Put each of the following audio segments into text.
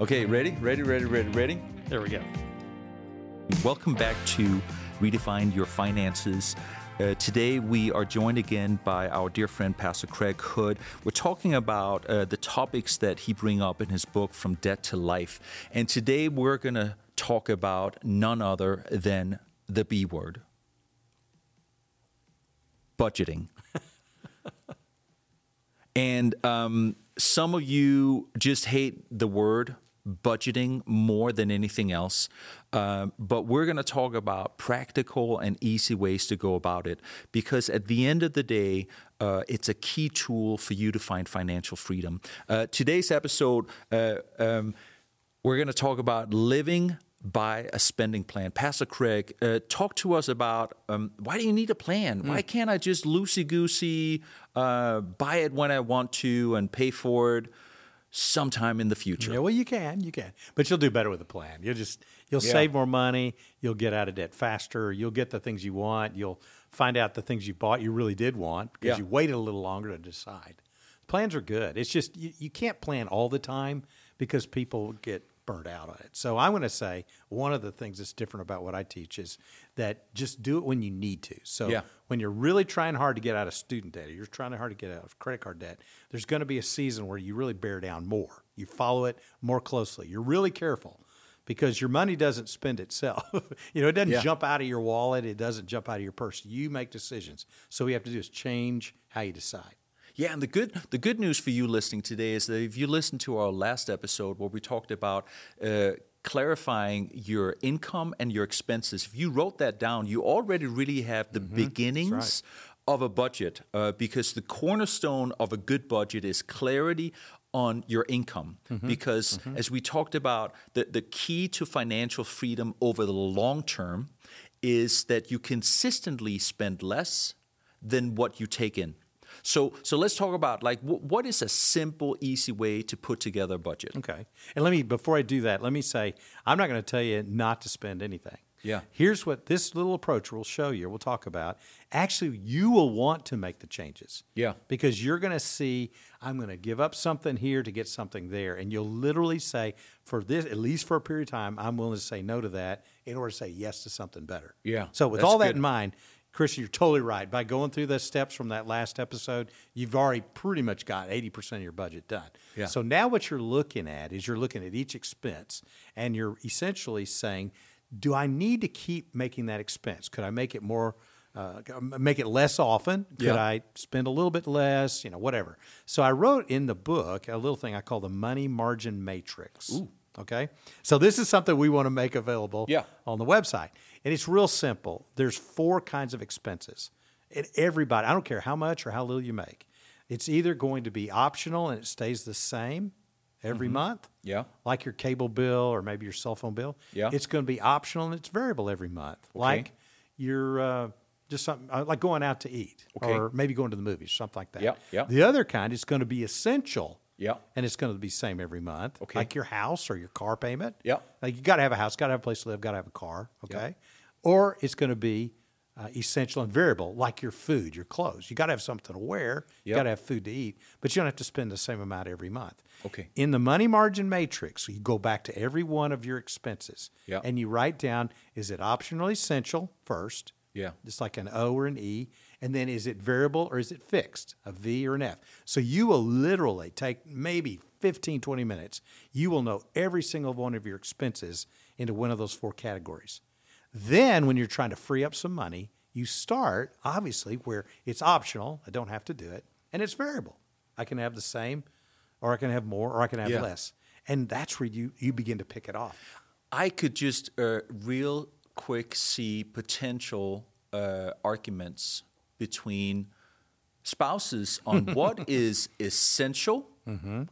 Okay, ready? Ready, ready, ready, ready? There we go. Welcome back to Redefine Your Finances. Uh, today, we are joined again by our dear friend Pastor Kregg Hood. We're talking about uh, the topics that he bring up in his book, From Debt to Life. And today, we're going to talk about none other than the B word budgeting. and um, some of you just hate the word budgeting more than anything else. Uh, but we're going to talk about practical and easy ways to go about it because at the end of the day, uh, it's a key tool for you to find financial freedom. Uh, today's episode, uh, um, we're going to talk about living by a spending plan. Pastor Kregg, uh, talk to us about um, why do you need a plan? Mm. Why can't I just loosey goosey uh, buy it when I want to and pay for it? Sometime in the future. Yeah, well, you can, you can, but you'll do better with a plan. You'll just you'll yeah. save more money. You'll get out of debt faster. You'll get the things you want. You'll find out the things you bought you really did want because yeah. you waited a little longer to decide. Plans are good. It's just you, you can't plan all the time because people get burnt out on it. So I want to say one of the things that's different about what I teach is that just do it when you need to. So yeah. when you're really trying hard to get out of student debt, or you're trying hard to get out of credit card debt, there's going to be a season where you really bear down more. You follow it more closely. You're really careful because your money doesn't spend itself. you know, it doesn't yeah. jump out of your wallet, it doesn't jump out of your purse. You make decisions. So what you have to do is change how you decide. Yeah, and the good the good news for you listening today is that if you listen to our last episode where we talked about uh, clarifying your income and your expenses, if you wrote that down, you already really have the mm-hmm. beginnings. Of a budget, uh, because the cornerstone of a good budget is clarity on your income. Mm-hmm. Because mm-hmm. as we talked about, the, the key to financial freedom over the long term is that you consistently spend less than what you take in. So, so let's talk about like w- what is a simple, easy way to put together a budget. Okay, and let me before I do that, let me say I'm not going to tell you not to spend anything. Yeah. Here's what this little approach will show you. We'll talk about. Actually, you will want to make the changes. Yeah. Because you're going to see, I'm going to give up something here to get something there. And you'll literally say, for this, at least for a period of time, I'm willing to say no to that in order to say yes to something better. Yeah. So, with all that good. in mind, Christian, you're totally right. By going through the steps from that last episode, you've already pretty much got 80% of your budget done. Yeah. So now what you're looking at is you're looking at each expense and you're essentially saying, do I need to keep making that expense? Could I make it more, uh, make it less often? Could yeah. I spend a little bit less? You know, whatever. So I wrote in the book a little thing I call the money margin matrix. Ooh. Okay. So this is something we want to make available yeah. on the website. And it's real simple. There's four kinds of expenses. And everybody, I don't care how much or how little you make, it's either going to be optional and it stays the same every mm-hmm. month. Yeah. Like your cable bill or maybe your cell phone bill. Yeah. It's going to be optional and it's variable every month. Okay. Like your uh, just something uh, like going out to eat okay. or maybe going to the movies, something like that. Yeah. Yeah. The other kind is going to be essential yeah. And it's going to be same every month. Okay. Like your house or your car payment. Yeah. Like you got to have a house, got to have a place to live, got to have a car. Okay. Or it's going to be uh, essential and variable, like your food, your clothes. You got to have something to wear. You got to have food to eat, but you don't have to spend the same amount every month. Okay. In the money margin matrix, you go back to every one of your expenses, yep. and you write down: is it optional, essential first? Yeah. Just like an O or an E, and then is it variable or is it fixed, a V or an F? So you will literally take maybe 15, 20 minutes. You will know every single one of your expenses into one of those four categories. Then, when you're trying to free up some money, you start obviously where it's optional. I don't have to do it, and it's variable. I can have the same, or I can have more, or I can have yeah. less, and that's where you you begin to pick it off. I could just uh, real quick see potential uh, arguments between spouses on what is essential mm-hmm.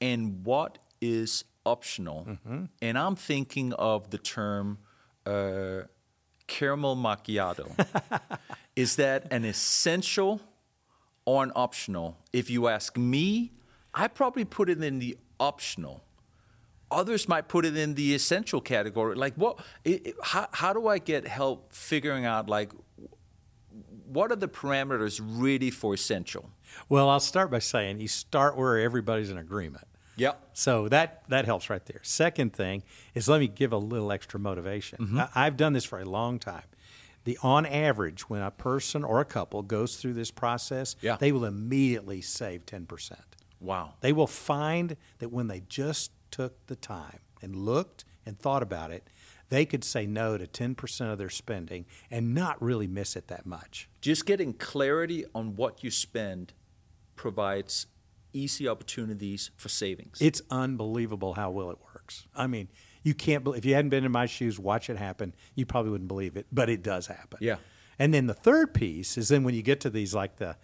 and what is optional. Mm-hmm. And I'm thinking of the term uh, caramel macchiato. is that an essential or an optional? If you ask me, I probably put it in the optional. Others might put it in the essential category. Like, what? It, it, how, how do I get help figuring out like what are the parameters really for essential? Well, I'll start by saying you start where everybody's in agreement. Yep. So that that helps right there. Second thing is let me give a little extra motivation. Mm-hmm. I, I've done this for a long time. The on average, when a person or a couple goes through this process, Yeah. they will immediately save ten percent. Wow. They will find that when they just took the time and looked and thought about it, they could say no to 10% of their spending and not really miss it that much. Just getting clarity on what you spend provides easy opportunities for savings. It's unbelievable how well it works. I mean, you can't believe if you hadn't been in my shoes, watch it happen, you probably wouldn't believe it, but it does happen. Yeah. And then the third piece is then when you get to these like the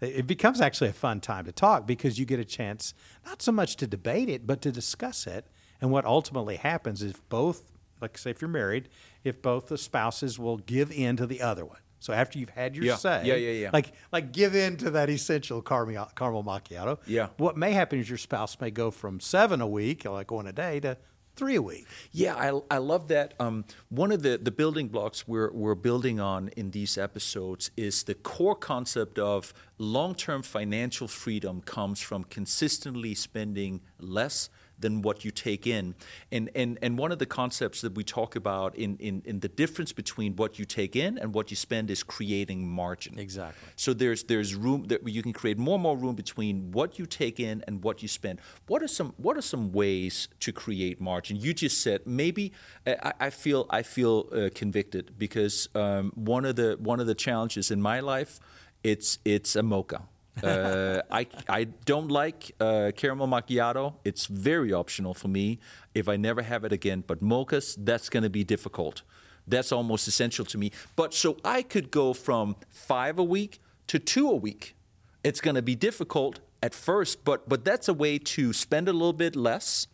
it becomes actually a fun time to talk because you get a chance not so much to debate it, but to discuss it. And what ultimately happens is both, like say if you're married, if both the spouses will give in to the other one. So after you've had your Yeah. say, Yeah, yeah, yeah. like like give in to that essential caramel, caramel macchiato. Yeah. What may happen is your spouse may go from seven a week, like one a day, to three a week. Yeah, I, I love that. Um, one of the, the building blocks we're, we're building on in these episodes is the core concept of long term financial freedom comes from consistently spending less than what you take in. And, and, and one of the concepts that we talk about in, in, in the difference between what you take in and what you spend is creating margin. Exactly. So there's there's room that you can create more and more room between what you take in and what you spend. What are some what are some ways to create margin? You just said maybe I, I feel I feel uh, convicted because um, one of the one of the challenges in my life it's it's a mocha. Uh, I I don't like uh, caramel macchiato. It's very optional for me. If I never have it again, but mochas, that's going to be difficult. That's almost essential to me. But so I could go from five a week to two a week. It's going to be difficult at first, but but that's a way to spend a little bit less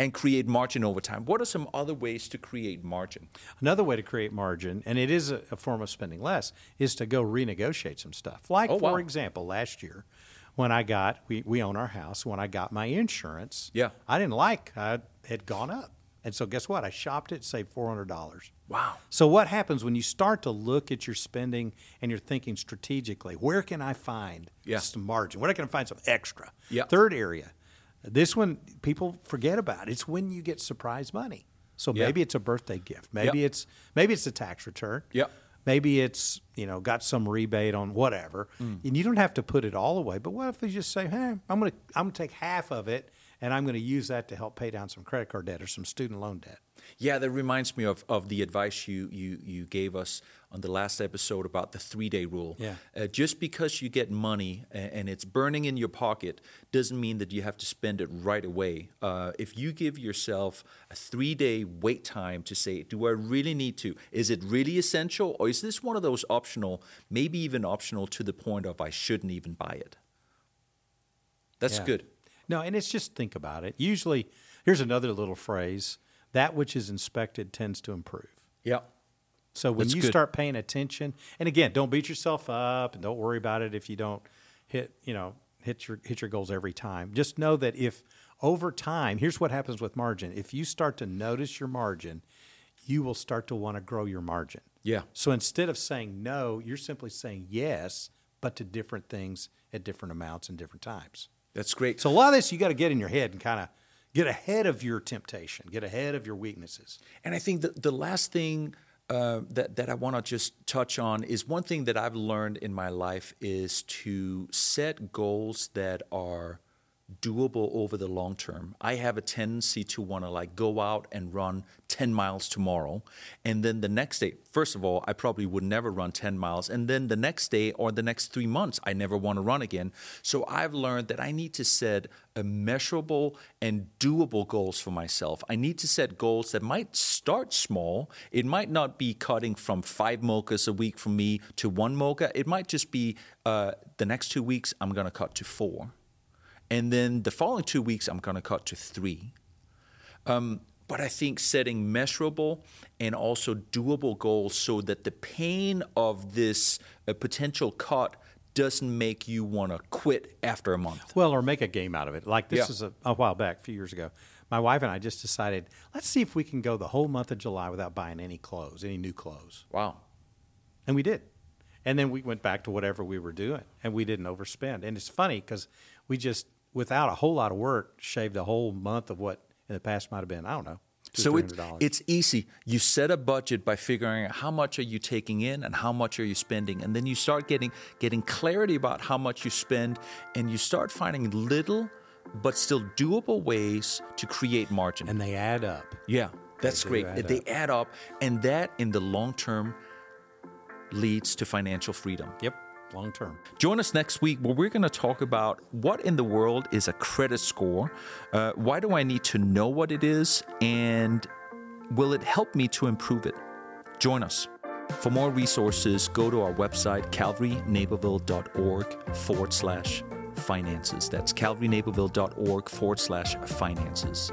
and create margin over time. What are some other ways to create margin? Another way to create margin, and it is a, a form of spending less, is to go renegotiate some stuff. Like, Oh, for wow. example, last year when I got, we, we own our house, when I got my insurance, Yeah. I didn't like I had gone up. And so guess what? I shopped it, saved $400. Wow. So what happens when you start to look at your spending and you're thinking strategically, where can I find Yeah. some margin? Where can I find some extra? Yeah. Third area, this one people forget about. It's when you get surprise money. So maybe it's a birthday gift. Maybe Yeah. it's maybe it's a tax return. Yeah. Maybe it's you know got some rebate on whatever, Mm. and you don't have to put it all away. But what if you just say, "Hey, I'm gonna I'm gonna take half of it, and I'm gonna use that to help pay down some credit card debt or some student loan debt." Yeah, that reminds me of, of the advice you, you, you gave us on the last episode about the three day rule. Yeah. Uh, just because you get money and it's burning in your pocket doesn't mean that you have to spend it right away. Uh, if you give yourself a three day wait time to say, do I really need to? Is it really essential? Or is this one of those optional, maybe even optional to the point of I shouldn't even buy it? That's Yeah. good. No, and it's just think about it. Usually, here's another little phrase: that which is inspected tends to improve. Yeah. So when That's you good. start paying attention, and again, don't beat yourself up and don't worry about it if you don't hit, you know, hit your hit your goals every time. Just know that if over time, here's what happens with margin. If you start to notice your margin, you will start to want to grow your margin. Yeah. So instead of saying no, you're simply saying yes, but to different things at different amounts and different times. That's great. So a lot of this you got to get in your head and kind of get ahead of your temptation, get ahead of your weaknesses. And I think that the last thing uh, that that I want to just touch on is one thing that I've learned in my life is to set goals that are doable over the long term. I have a tendency to want to like go out and run 10 miles tomorrow and then the next day first of all I probably would never run 10 miles and then the next day or the next 3 months I never want to run again. So I've learned that I need to set measurable and doable goals for myself. I need to set goals that might start small. It might not be cutting from 5 mochas a week for me to 1 mocha. It might just be uh, the next 2 weeks I'm going to cut to 4 and then the following two weeks I'm going to cut to three. Um, but I think setting measurable and also doable goals so that the pain of this uh, potential cut doesn't make you want to quit after a month. Well, or make a game out of it. Like this Yeah. is a, a while back, a few years ago. My wife and I just decided, let's see if we can go the whole month of July without buying any clothes, any new clothes. Wow. And we did. And then we went back to whatever we were doing and we didn't overspend. And it's funny because we just, without a whole lot of work, shaved a whole month of what in the past might have been, I don't know. So it, it's easy. You set a budget by figuring out how much are you taking in and how much are you spending, and then you start getting getting clarity about how much you spend, and you start finding little but still doable ways to create margin. And they add up. Yeah, that's they great. Add they up. add up, and that in the long term leads to financial freedom. Yep long term. Join us next week where we're going to talk about what in the world is a credit score, uh, why do I need to know what it is, and will it help me to improve it? Join us. For more resources, go to our website, calvarynaperville.org forward slash finances. That's calvarynaperville.org forward slash finances.